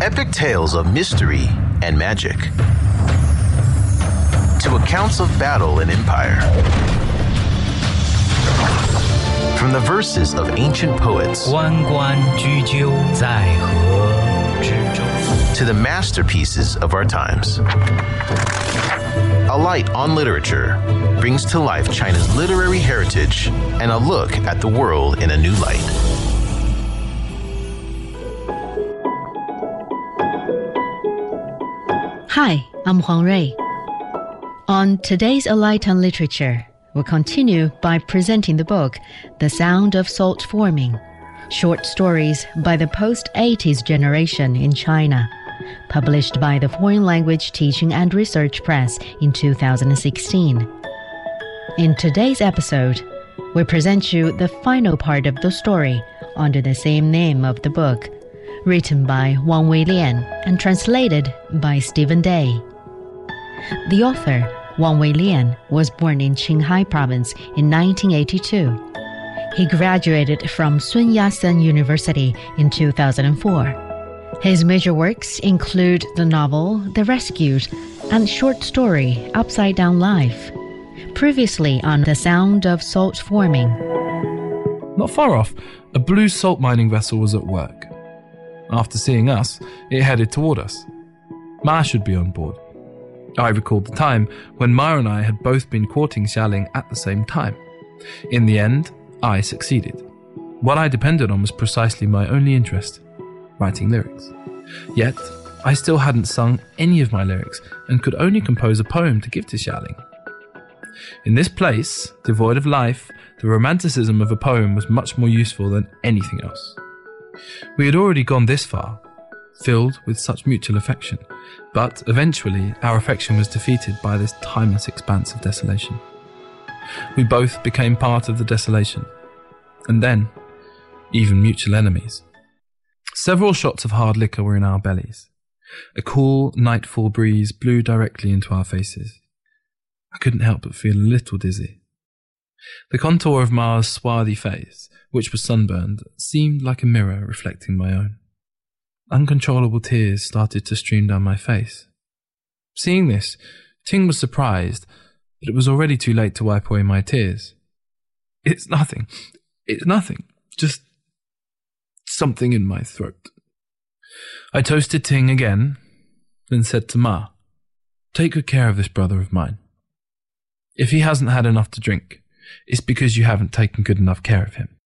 Epic tales of mystery and magic, to accounts of battle and empire. From the verses of ancient poets to the masterpieces of our times. A Light on Literature brings to life China's literary heritage and a look at the world in a new light. Hi, I'm Huang Rui. On today's A Light on Literature, we'll continue by presenting the book The Sound of Salt Forming Short Stories by the Post 80s Generation in China, published by the Foreign Language Teaching and Research Press in 2016. In today's episode, we present you the final part of the story under the same name of the book, written by Wang Weilian and translated by Stephen Day. The author, Wang Weilian, was born in Qinghai Province in 1982. He graduated from Sun Yat-sen University in 2004. His major works include the novel The Rescued and short story Upside Down Life. Previously on The Sound of Salt Forming. Not far off, a blue salt mining vessel was at work. After seeing us, it headed toward us. Ma should be on board. I recalled the time when Ma and I had both been courting Xialing at the same time. In the end, I succeeded. What I depended on was precisely my only interest writing lyrics. Yet, I still hadn't sung any of my lyrics and could only compose a poem to give to Xialing. In this place, devoid of life, the romanticism of a poem was much more useful than anything else. We had already gone this far, filled with such mutual affection, but eventually our affection was defeated by this timeless expanse of desolation. We both became part of the desolation, and then, even mutual enemies. Several shots of hard liquor were in our bellies. A cool nightfall breeze blew directly into our faces. I couldn't help but feel a little dizzy. The contour of Ma's swarthy face, which was sunburned, seemed like a mirror reflecting my own. Uncontrollable tears started to stream down my face. Seeing this, Ting was surprised, but it was already too late to wipe away my tears. It's nothing. It's nothing. Just something in my throat. I toasted Ting again, then said to Ma, Take good care of this brother of mine. If he hasn't had enough to drink, it's because you haven't taken good enough care of him.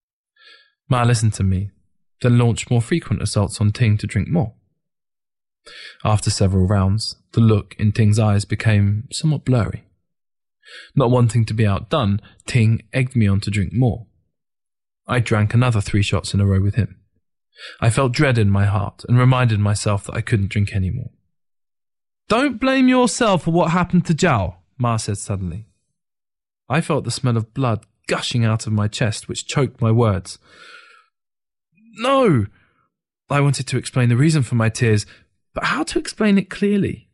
Ma listened to me, then launched more frequent assaults on Ting to drink more. After several rounds, the look in Ting's eyes became somewhat blurry. Not wanting to be outdone, Ting egged me on to drink more. I drank another three shots in a row with him. I felt dread in my heart and reminded myself that I couldn't drink any more. Don't blame yourself for what happened to Zhao, Ma said suddenly. I felt the smell of blood gushing out of my chest, which choked my words. No! I wanted to explain the reason for my tears, but how to explain it clearly?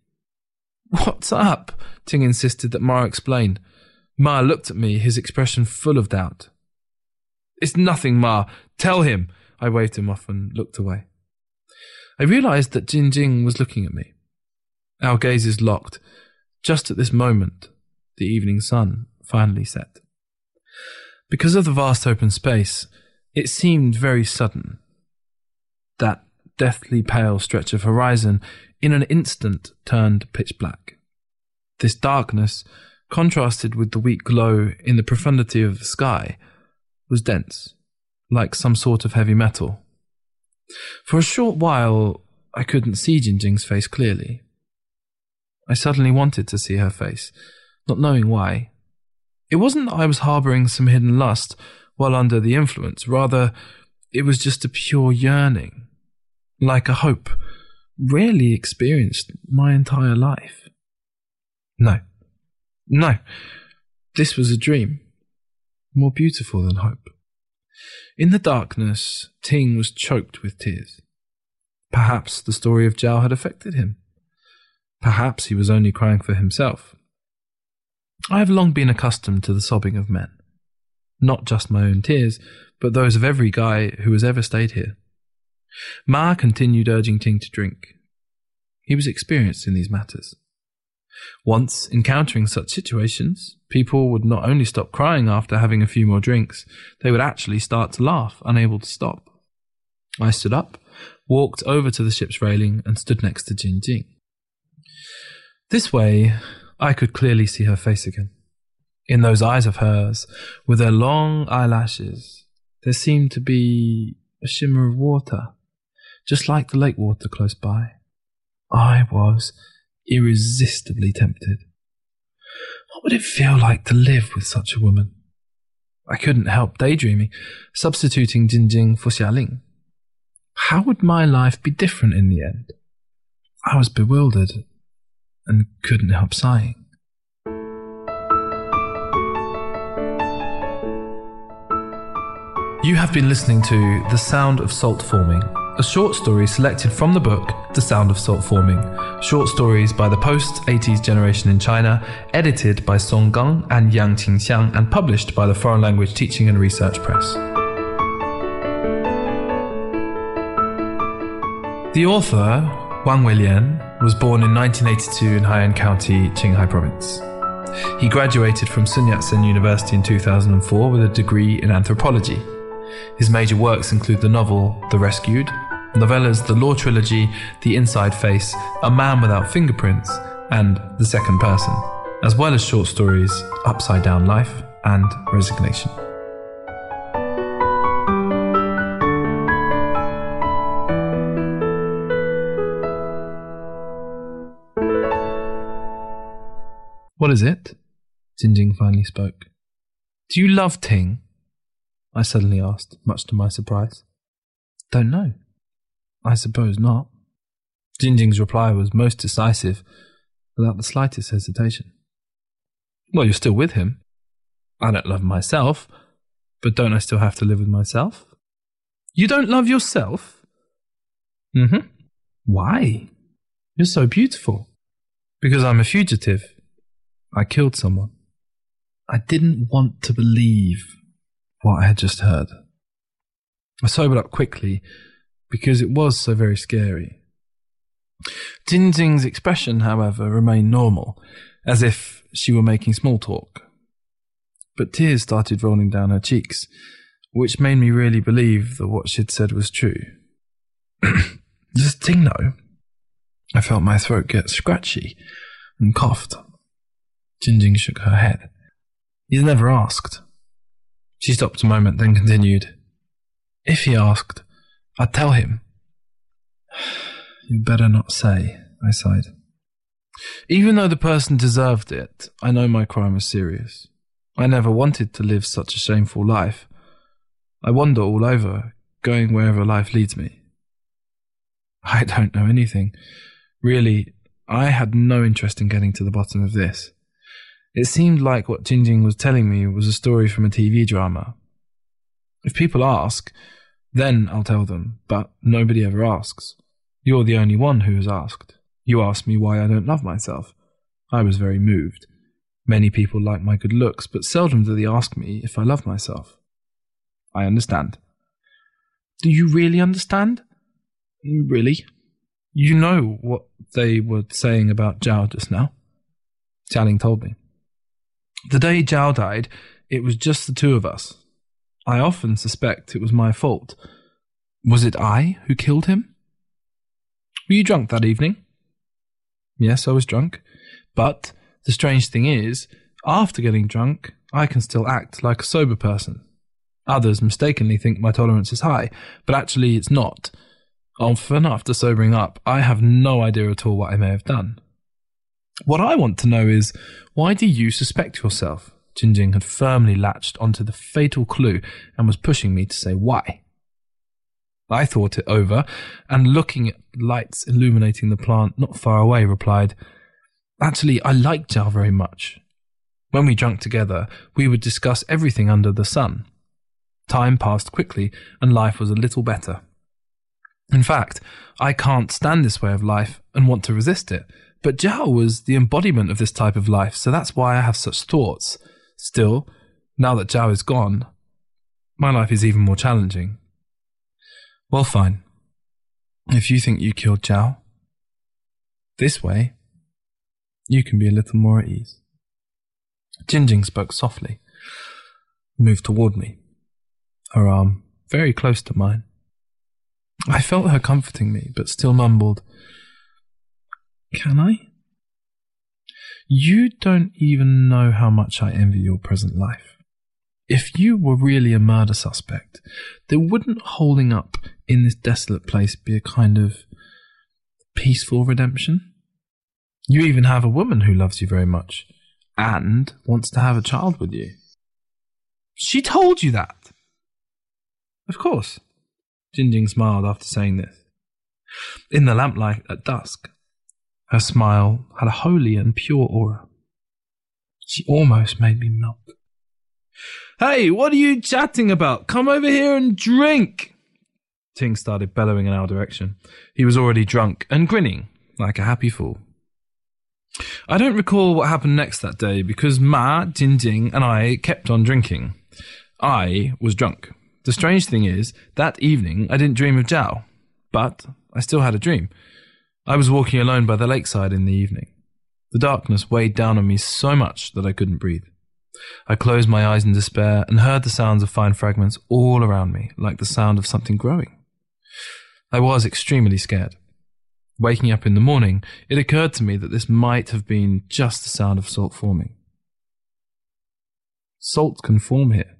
What's up? Ting insisted that Ma explain. Ma looked at me, his expression full of doubt. It's nothing, Ma. Tell him. I waved him off and looked away. I realized that Jin Jing was looking at me. Our gazes locked. Just at this moment, the evening sun finally set. Because of the vast open space, it seemed very sudden. That deathly pale stretch of horizon in an instant turned pitch black. This darkness, contrasted with the weak glow in the profundity of the sky, was dense, like some sort of heavy metal. For a short while, I couldn't see Jinjing's face clearly. I suddenly wanted to see her face, not knowing why. It wasn't that I was harboring some hidden lust while under the influence, rather, it was just a pure yearning, like a hope rarely experienced my entire life. No, no, this was a dream, more beautiful than hope. In the darkness, Ting was choked with tears. Perhaps the story of Zhao had affected him. Perhaps he was only crying for himself. I have long been accustomed to the sobbing of men. Not just my own tears, but those of every guy who has ever stayed here. Ma continued urging Ting to drink. He was experienced in these matters. Once encountering such situations, people would not only stop crying after having a few more drinks, they would actually start to laugh, unable to stop. I stood up, walked over to the ship's railing, and stood next to Jin Jing. This way, I could clearly see her face again. In those eyes of hers, with their long eyelashes, there seemed to be a shimmer of water, just like the lake water close by. I was irresistibly tempted. What would it feel like to live with such a woman? I couldn't help daydreaming, substituting Jinjing for Xialing. How would my life be different in the end? I was bewildered and couldn't help sighing. You have been listening to The Sound of Salt Forming, a short story selected from the book The Sound of Salt Forming, short stories by the post 80s generation in China, edited by Song Gang and Yang Qingxiang, and published by the Foreign Language Teaching and Research Press. The author, Wang Weilian, was born in 1982 in Haiyan County, Qinghai Province. He graduated from Sun Yat-sen University in 2004 with a degree in anthropology. His major works include the novel The Rescued, novellas The Law Trilogy, The Inside Face, A Man Without Fingerprints, and The Second Person, as well as short stories Upside Down Life and Resignation. What is it? Jinjing finally spoke. Do you love Ting? I suddenly asked, much to my surprise. Don't know. I suppose not. Jinjing's reply was most decisive, without the slightest hesitation. Well, you're still with him. I don't love myself, but don't I still have to live with myself? You don't love yourself? Mm hmm. Why? You're so beautiful. Because I'm a fugitive. I killed someone. I didn't want to believe what I had just heard. I sobered up quickly because it was so very scary. Jinjing's expression, however, remained normal, as if she were making small talk. But tears started rolling down her cheeks, which made me really believe that what she'd said was true. Does Ting though, I felt my throat get scratchy and coughed. Jinjing shook her head. He's never asked. She stopped a moment, then continued. If he asked, I'd tell him. You'd better not say, I sighed. Even though the person deserved it, I know my crime was serious. I never wanted to live such a shameful life. I wander all over, going wherever life leads me. I don't know anything. Really, I had no interest in getting to the bottom of this. It seemed like what Jinjing was telling me was a story from a TV drama. If people ask, then I'll tell them, but nobody ever asks. You're the only one who has asked. You asked me why I don't love myself. I was very moved. Many people like my good looks, but seldom do they ask me if I love myself. I understand. Do you really understand? Really? You know what they were saying about Zhao just now? Xialing told me. The day Zhao died, it was just the two of us. I often suspect it was my fault. Was it I who killed him? Were you drunk that evening? Yes, I was drunk. But the strange thing is, after getting drunk, I can still act like a sober person. Others mistakenly think my tolerance is high, but actually it's not. Often, after sobering up, I have no idea at all what I may have done. What I want to know is why do you suspect yourself? Jinjing had firmly latched onto the fatal clue and was pushing me to say why. I thought it over and looking at lights illuminating the plant not far away replied, Actually, I liked Zhao very much. When we drank together, we would discuss everything under the sun. Time passed quickly and life was a little better. In fact, I can't stand this way of life and want to resist it. But Zhao was the embodiment of this type of life, so that's why I have such thoughts. Still, now that Zhao is gone, my life is even more challenging. Well, fine. If you think you killed Zhao, this way, you can be a little more at ease. Jinjing spoke softly, moved toward me, her arm very close to mine. I felt her comforting me, but still mumbled, Can I? You don't even know how much I envy your present life. If you were really a murder suspect, then wouldn't holding up in this desolate place be a kind of peaceful redemption? You even have a woman who loves you very much and wants to have a child with you. She told you that. Of course. Jinjing smiled after saying this. In the lamplight at dusk, her smile had a holy and pure aura. She almost made me melt. Hey, what are you chatting about? Come over here and drink! Ting started bellowing in our direction. He was already drunk and grinning like a happy fool. I don't recall what happened next that day because Ma, Jinjing, and I kept on drinking. I was drunk. The strange thing is, that evening I didn't dream of Zhao, but I still had a dream. I was walking alone by the lakeside in the evening. The darkness weighed down on me so much that I couldn't breathe. I closed my eyes in despair and heard the sounds of fine fragments all around me, like the sound of something growing. I was extremely scared. Waking up in the morning, it occurred to me that this might have been just the sound of salt forming. Salt can form here,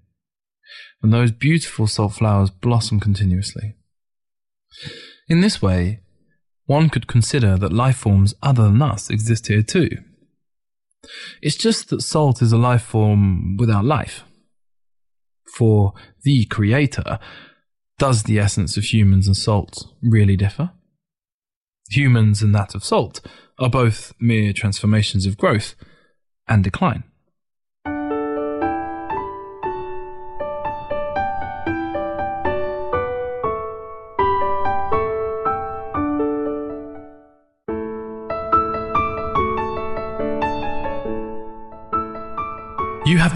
and those beautiful salt flowers blossom continuously. In this way, one could consider that life forms other than us exist here too. It's just that salt is a life form without life. For the Creator, does the essence of humans and salt really differ? humans and that of salt, are both mere transformations of growth and decline.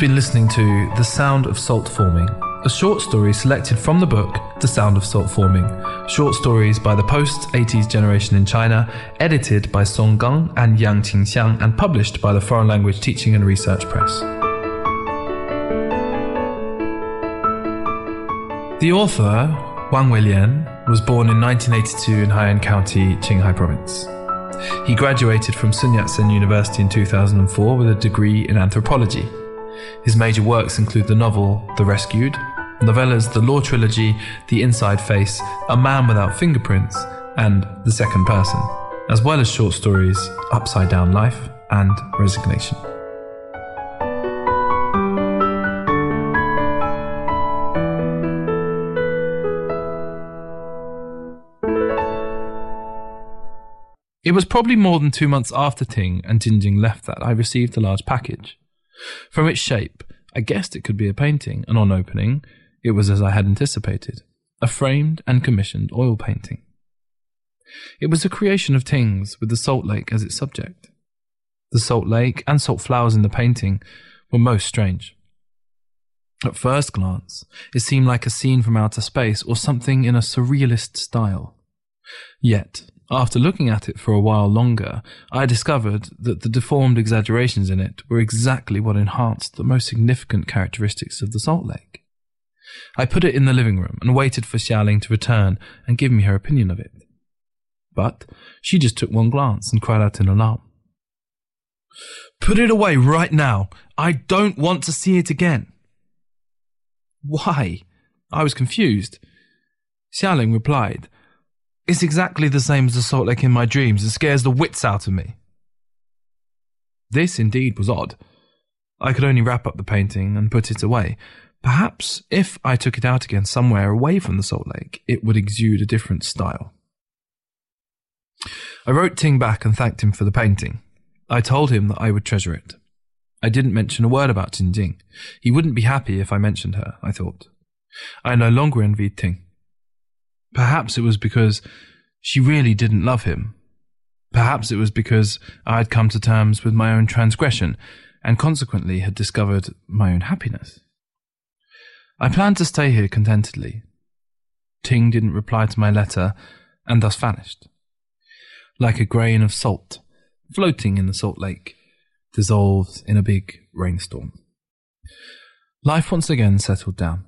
Been listening to The Sound of Salt Forming a short story selected from the book The Sound of Salt Forming, short stories by the post 80s generation in China, edited by Song Gang and Yang Qingxiang, and published by the Foreign Language Teaching and Research Press. The author, Wang Weilian, was born in 1982 in Haiyan County, Qinghai Province. He graduated from Sun Yat-sen University in 2004 with a degree in anthropology. His major works include the novel The Rescued, novellas The Law Trilogy, The Inside Face, A Man Without Fingerprints, and The Second Person, as well as short stories Upside Down Life and Resignation. It was probably more than two months after Ting and Jinjing left that I received a large package. From its shape, I guessed it could be a painting, and on opening, it was as I had anticipated a framed and commissioned oil painting. It was a creation of Ting's with the salt lake as its subject. The salt lake and salt flowers in the painting were most strange. At first glance, it seemed like a scene from outer space or something in a surrealist style. Yet, after looking at it for a while longer, I discovered that the deformed exaggerations in it were exactly what enhanced the most significant characteristics of the salt lake. I put it in the living room and waited for Xiaoling to return and give me her opinion of it. But she just took one glance and cried out in alarm. Put it away right now. I don't want to see it again. Why? I was confused. Xiaoling replied, It's exactly the same as the salt lake in my dreams. It scares the wits out of me. This indeed was odd. I could only wrap up the painting and put it away, Perhaps if I took it out again somewhere away from the Salt Lake, it would exude a different style. I wrote Ting back and thanked him for the painting. I told him that I would treasure it. I didn't mention a word about Jinjing. He wouldn't be happy if I mentioned her, I thought. I no longer envied Ting. Perhaps it was because she really didn't love him. Perhaps it was because I had come to terms with my own transgression and consequently had discovered my own happiness. I planned to stay here contentedly. Ting didn't reply to my letter, and thus vanished. Like a grain of salt floating in the salt lake, dissolved in a big rainstorm. Life once again settled down.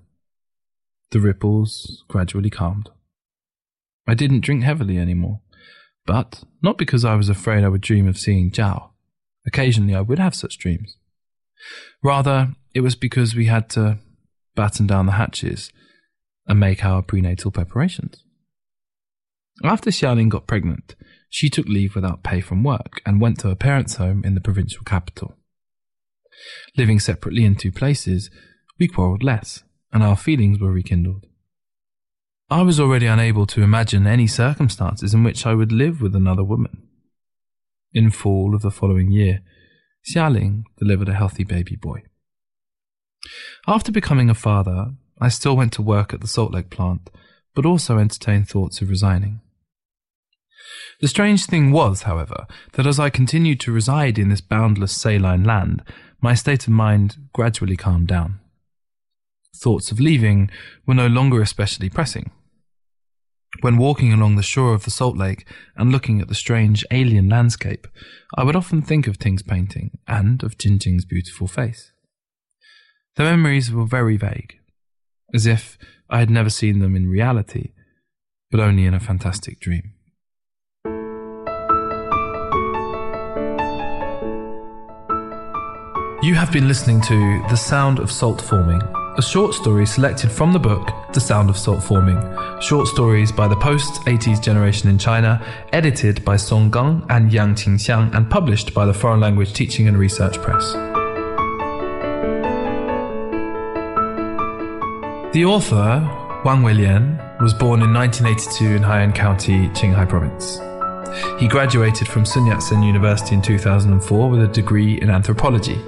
The ripples gradually calmed. I didn't drink heavily anymore, but not because I was afraid I would dream of seeing Zhao. Occasionally I would have such dreams. Rather, it was because we had to batten down the hatches and make our prenatal preparations. After Xialing got pregnant, she took leave without pay from work and went to her parents' home in the provincial capital. Living separately in two places, we quarrelled less, and our feelings were rekindled. I was already unable to imagine any circumstances in which I would live with another woman. In fall of the following year, Xialing delivered a healthy baby boy. After becoming a father, I still went to work at the Salt Lake plant, but also entertained thoughts of resigning. The strange thing was, however, that as I continued to reside in this boundless saline land, my state of mind gradually calmed down. Thoughts of leaving were no longer especially pressing. When walking along the shore of the Salt Lake and looking at the strange alien landscape, I would often think of Ting's painting and of Jinjing's beautiful face. The memories were very vague, as if I had never seen them in reality, but only in a fantastic dream. You have been listening to The Sound of Salt Forming, a short story selected from the book The Sound of Salt Forming, short stories by the post 80s generation in China, edited by Song Gang and Yang Qingxiang, and published by the Foreign Language Teaching and Research Press. The author, Wang Weilian, was born in 1982 in Haiyan County, Qinghai Province. He graduated from Sun Yat-sen University in 2004 with a degree in anthropology.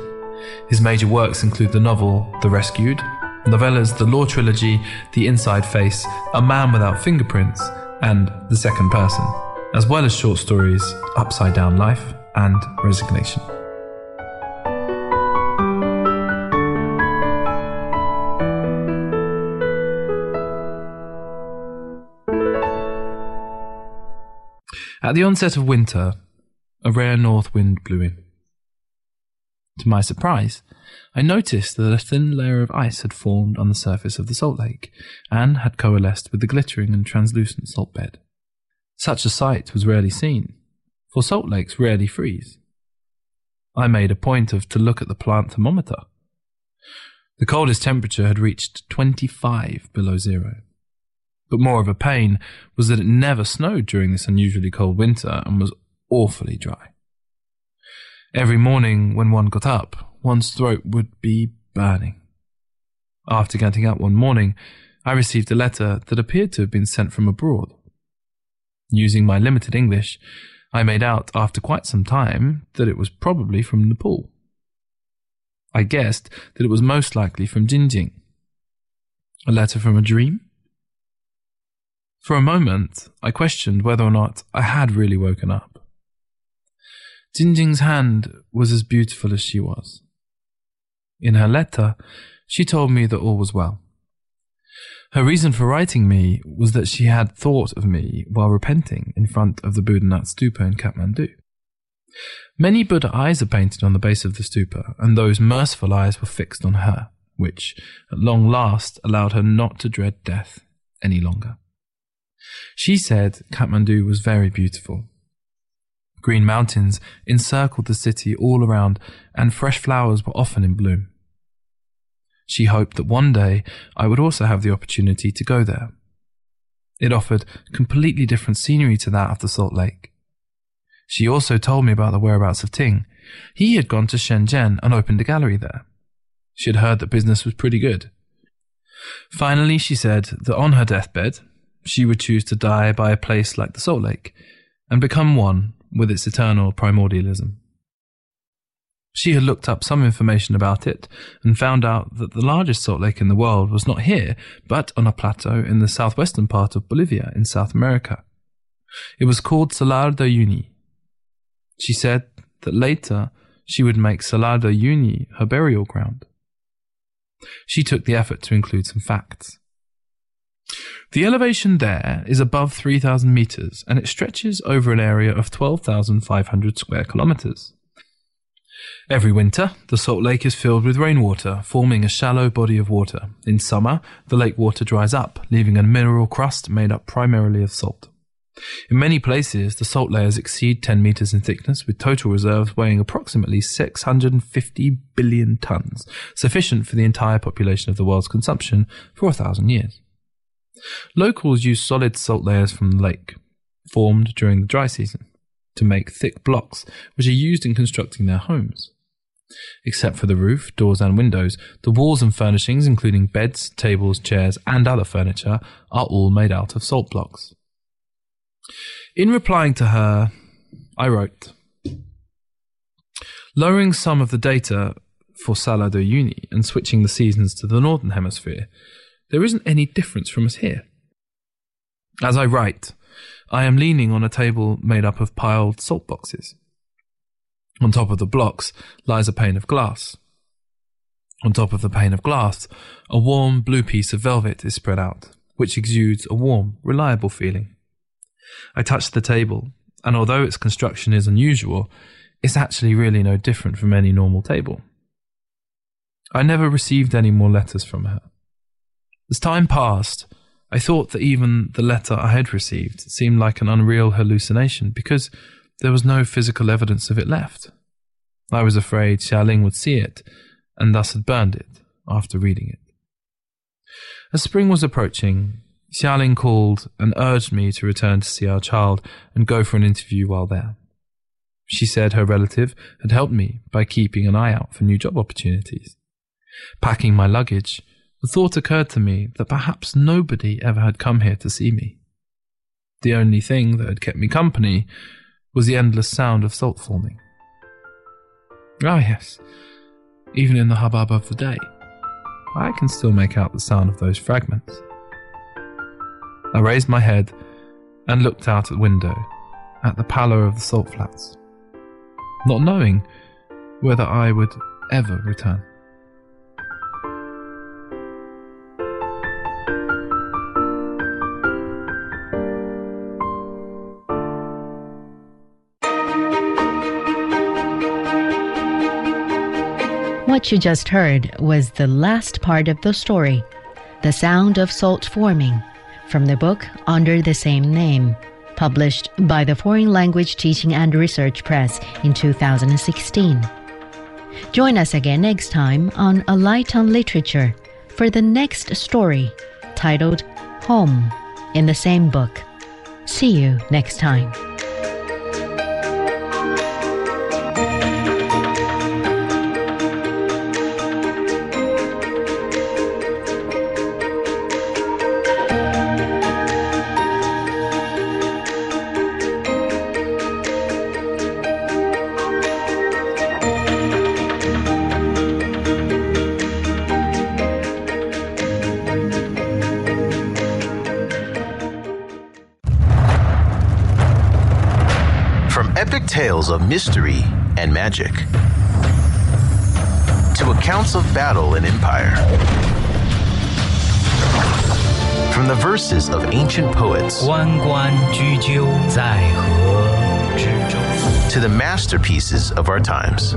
His major works include the novel The Rescued, novellas The Law Trilogy, The Inside Face, A Man Without Fingerprints, and The Second Person, as well as short stories Upside Down Life and Resignation. At the onset of winter, a rare north wind blew in. To my surprise, I noticed that a thin layer of ice had formed on the surface of the salt lake and had coalesced with the glittering and translucent salt bed. Such a sight was rarely seen, for salt lakes rarely freeze. I made a point of to look at the plant thermometer. The coldest temperature had reached 25 below zero. But more of a pain was that it never snowed during this unusually cold winter and was awfully dry. Every morning when one got up, one's throat would be burning. After getting up one morning, I received a letter that appeared to have been sent from abroad. Using my limited English, I made out after quite some time that it was probably from Nepal. I guessed that it was most likely from Jinjing. A letter from a dream? For a moment, I questioned whether or not I had really woken up. Jinjing's hand was as beautiful as she was. In her letter, she told me that all was well. Her reason for writing me was that she had thought of me while repenting in front of the Boudhanath stupa in Kathmandu. Many Buddha eyes are painted on the base of the stupa, and those merciful eyes were fixed on her, which, at long last, allowed her not to dread death any longer. She said Kathmandu was very beautiful. Green mountains encircled the city all around, and fresh flowers were often in bloom. She hoped that one day I would also have the opportunity to go there. It offered completely different scenery to that of the Salt Lake. She also told me about the whereabouts of Ting. He had gone to Shenzhen and opened a gallery there. She had heard that business was pretty good. Finally, she said that on her deathbed, she would choose to die by a place like the Salt Lake and become one with its eternal primordialism. She had looked up some information about it and found out that the largest salt lake in the world was not here, but on a plateau in the southwestern part of Bolivia in South America. It was called Salar de Uyuni. She said that later she would make Salar de Uyuni her burial ground. She took the effort to include some facts. The elevation there is above 3,000 meters and it stretches over an area of 12,500 square kilometers. Every winter, the Salt Lake is filled with rainwater, forming a shallow body of water. In summer, the lake water dries up, leaving a mineral crust made up primarily of salt. In many places, the salt layers exceed 10 meters in thickness, with total reserves weighing approximately 650 billion tons, sufficient for the entire population of the world's consumption for a thousand years. Locals use solid salt layers from the lake, formed during the dry season, to make thick blocks which are used in constructing their homes. Except for the roof, doors, and windows, the walls and furnishings, including beds, tables, chairs, and other furniture, are all made out of salt blocks. In replying to her, I wrote, Lowering some of the data for Salar de Uyuni and switching the seasons to the Northern Hemisphere, there isn't any difference from us here. As I write, I am leaning on a table made up of piled salt boxes. On top of the blocks lies a pane of glass. On top of the pane of glass, a warm blue piece of velvet is spread out, which exudes a warm, reliable feeling. I touch the table, and although its construction is unusual, it's actually really no different from any normal table. I never received any more letters from her. As time passed, I thought that even the letter I had received seemed like an unreal hallucination because there was no physical evidence of it left. I was afraid Xiaoling would see it and thus had burned it after reading it. As spring was approaching, Xiaoling called and urged me to return to see our child and go for an interview while there. She said her relative had helped me by keeping an eye out for new job opportunities. Packing my luggage, the thought occurred to me that perhaps nobody ever had come here to see me. The only thing that had kept me company was the endless sound of salt forming. Ah, yes, even in the hubbub of the day, I can still make out the sound of those fragments. I raised my head and looked out at the window at the pallor of the salt flats, not knowing whether I would ever return. What you just heard was the last part of the story, The Sound of Salt Forming, from the book Under the Same Name, published by the Foreign Language Teaching and Research Press in 2016. Join us again next time on A Light on Literature for the next story titled Home in the same book. See you next time. tales of mystery and magic to accounts of battle and empire. From the verses of ancient poets 关关雎鸠，在河之洲。 to the masterpieces of our times.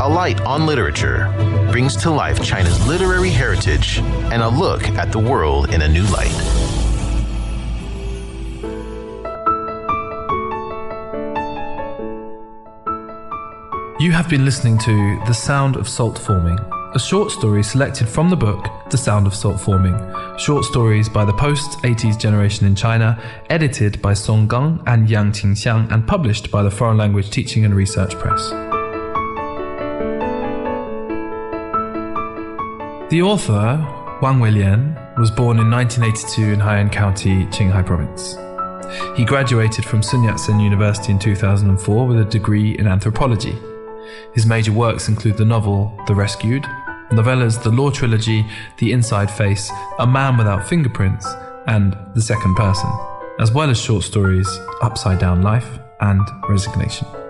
A Light on Literature brings to life China's literary heritage and a look at the world in a new light. You have been listening to The Sound of Salt Forming, a short story selected from the book The Sound of Salt Forming. Short stories by the post 80s generation in China, edited by Song Gang and Yang Qingxiang, and published by the Foreign Language Teaching and Research Press. The author, Wang Weilian, was born in 1982 in Haiyan County, Qinghai Province. He graduated from Sun Yat-sen University in 2004 with a degree in anthropology. His major works include the novel The Rescued, novellas The Law Trilogy, The Inside Face, A Man Without Fingerprints, and The Second Person, as well as short stories Upside Down Life and Resignation.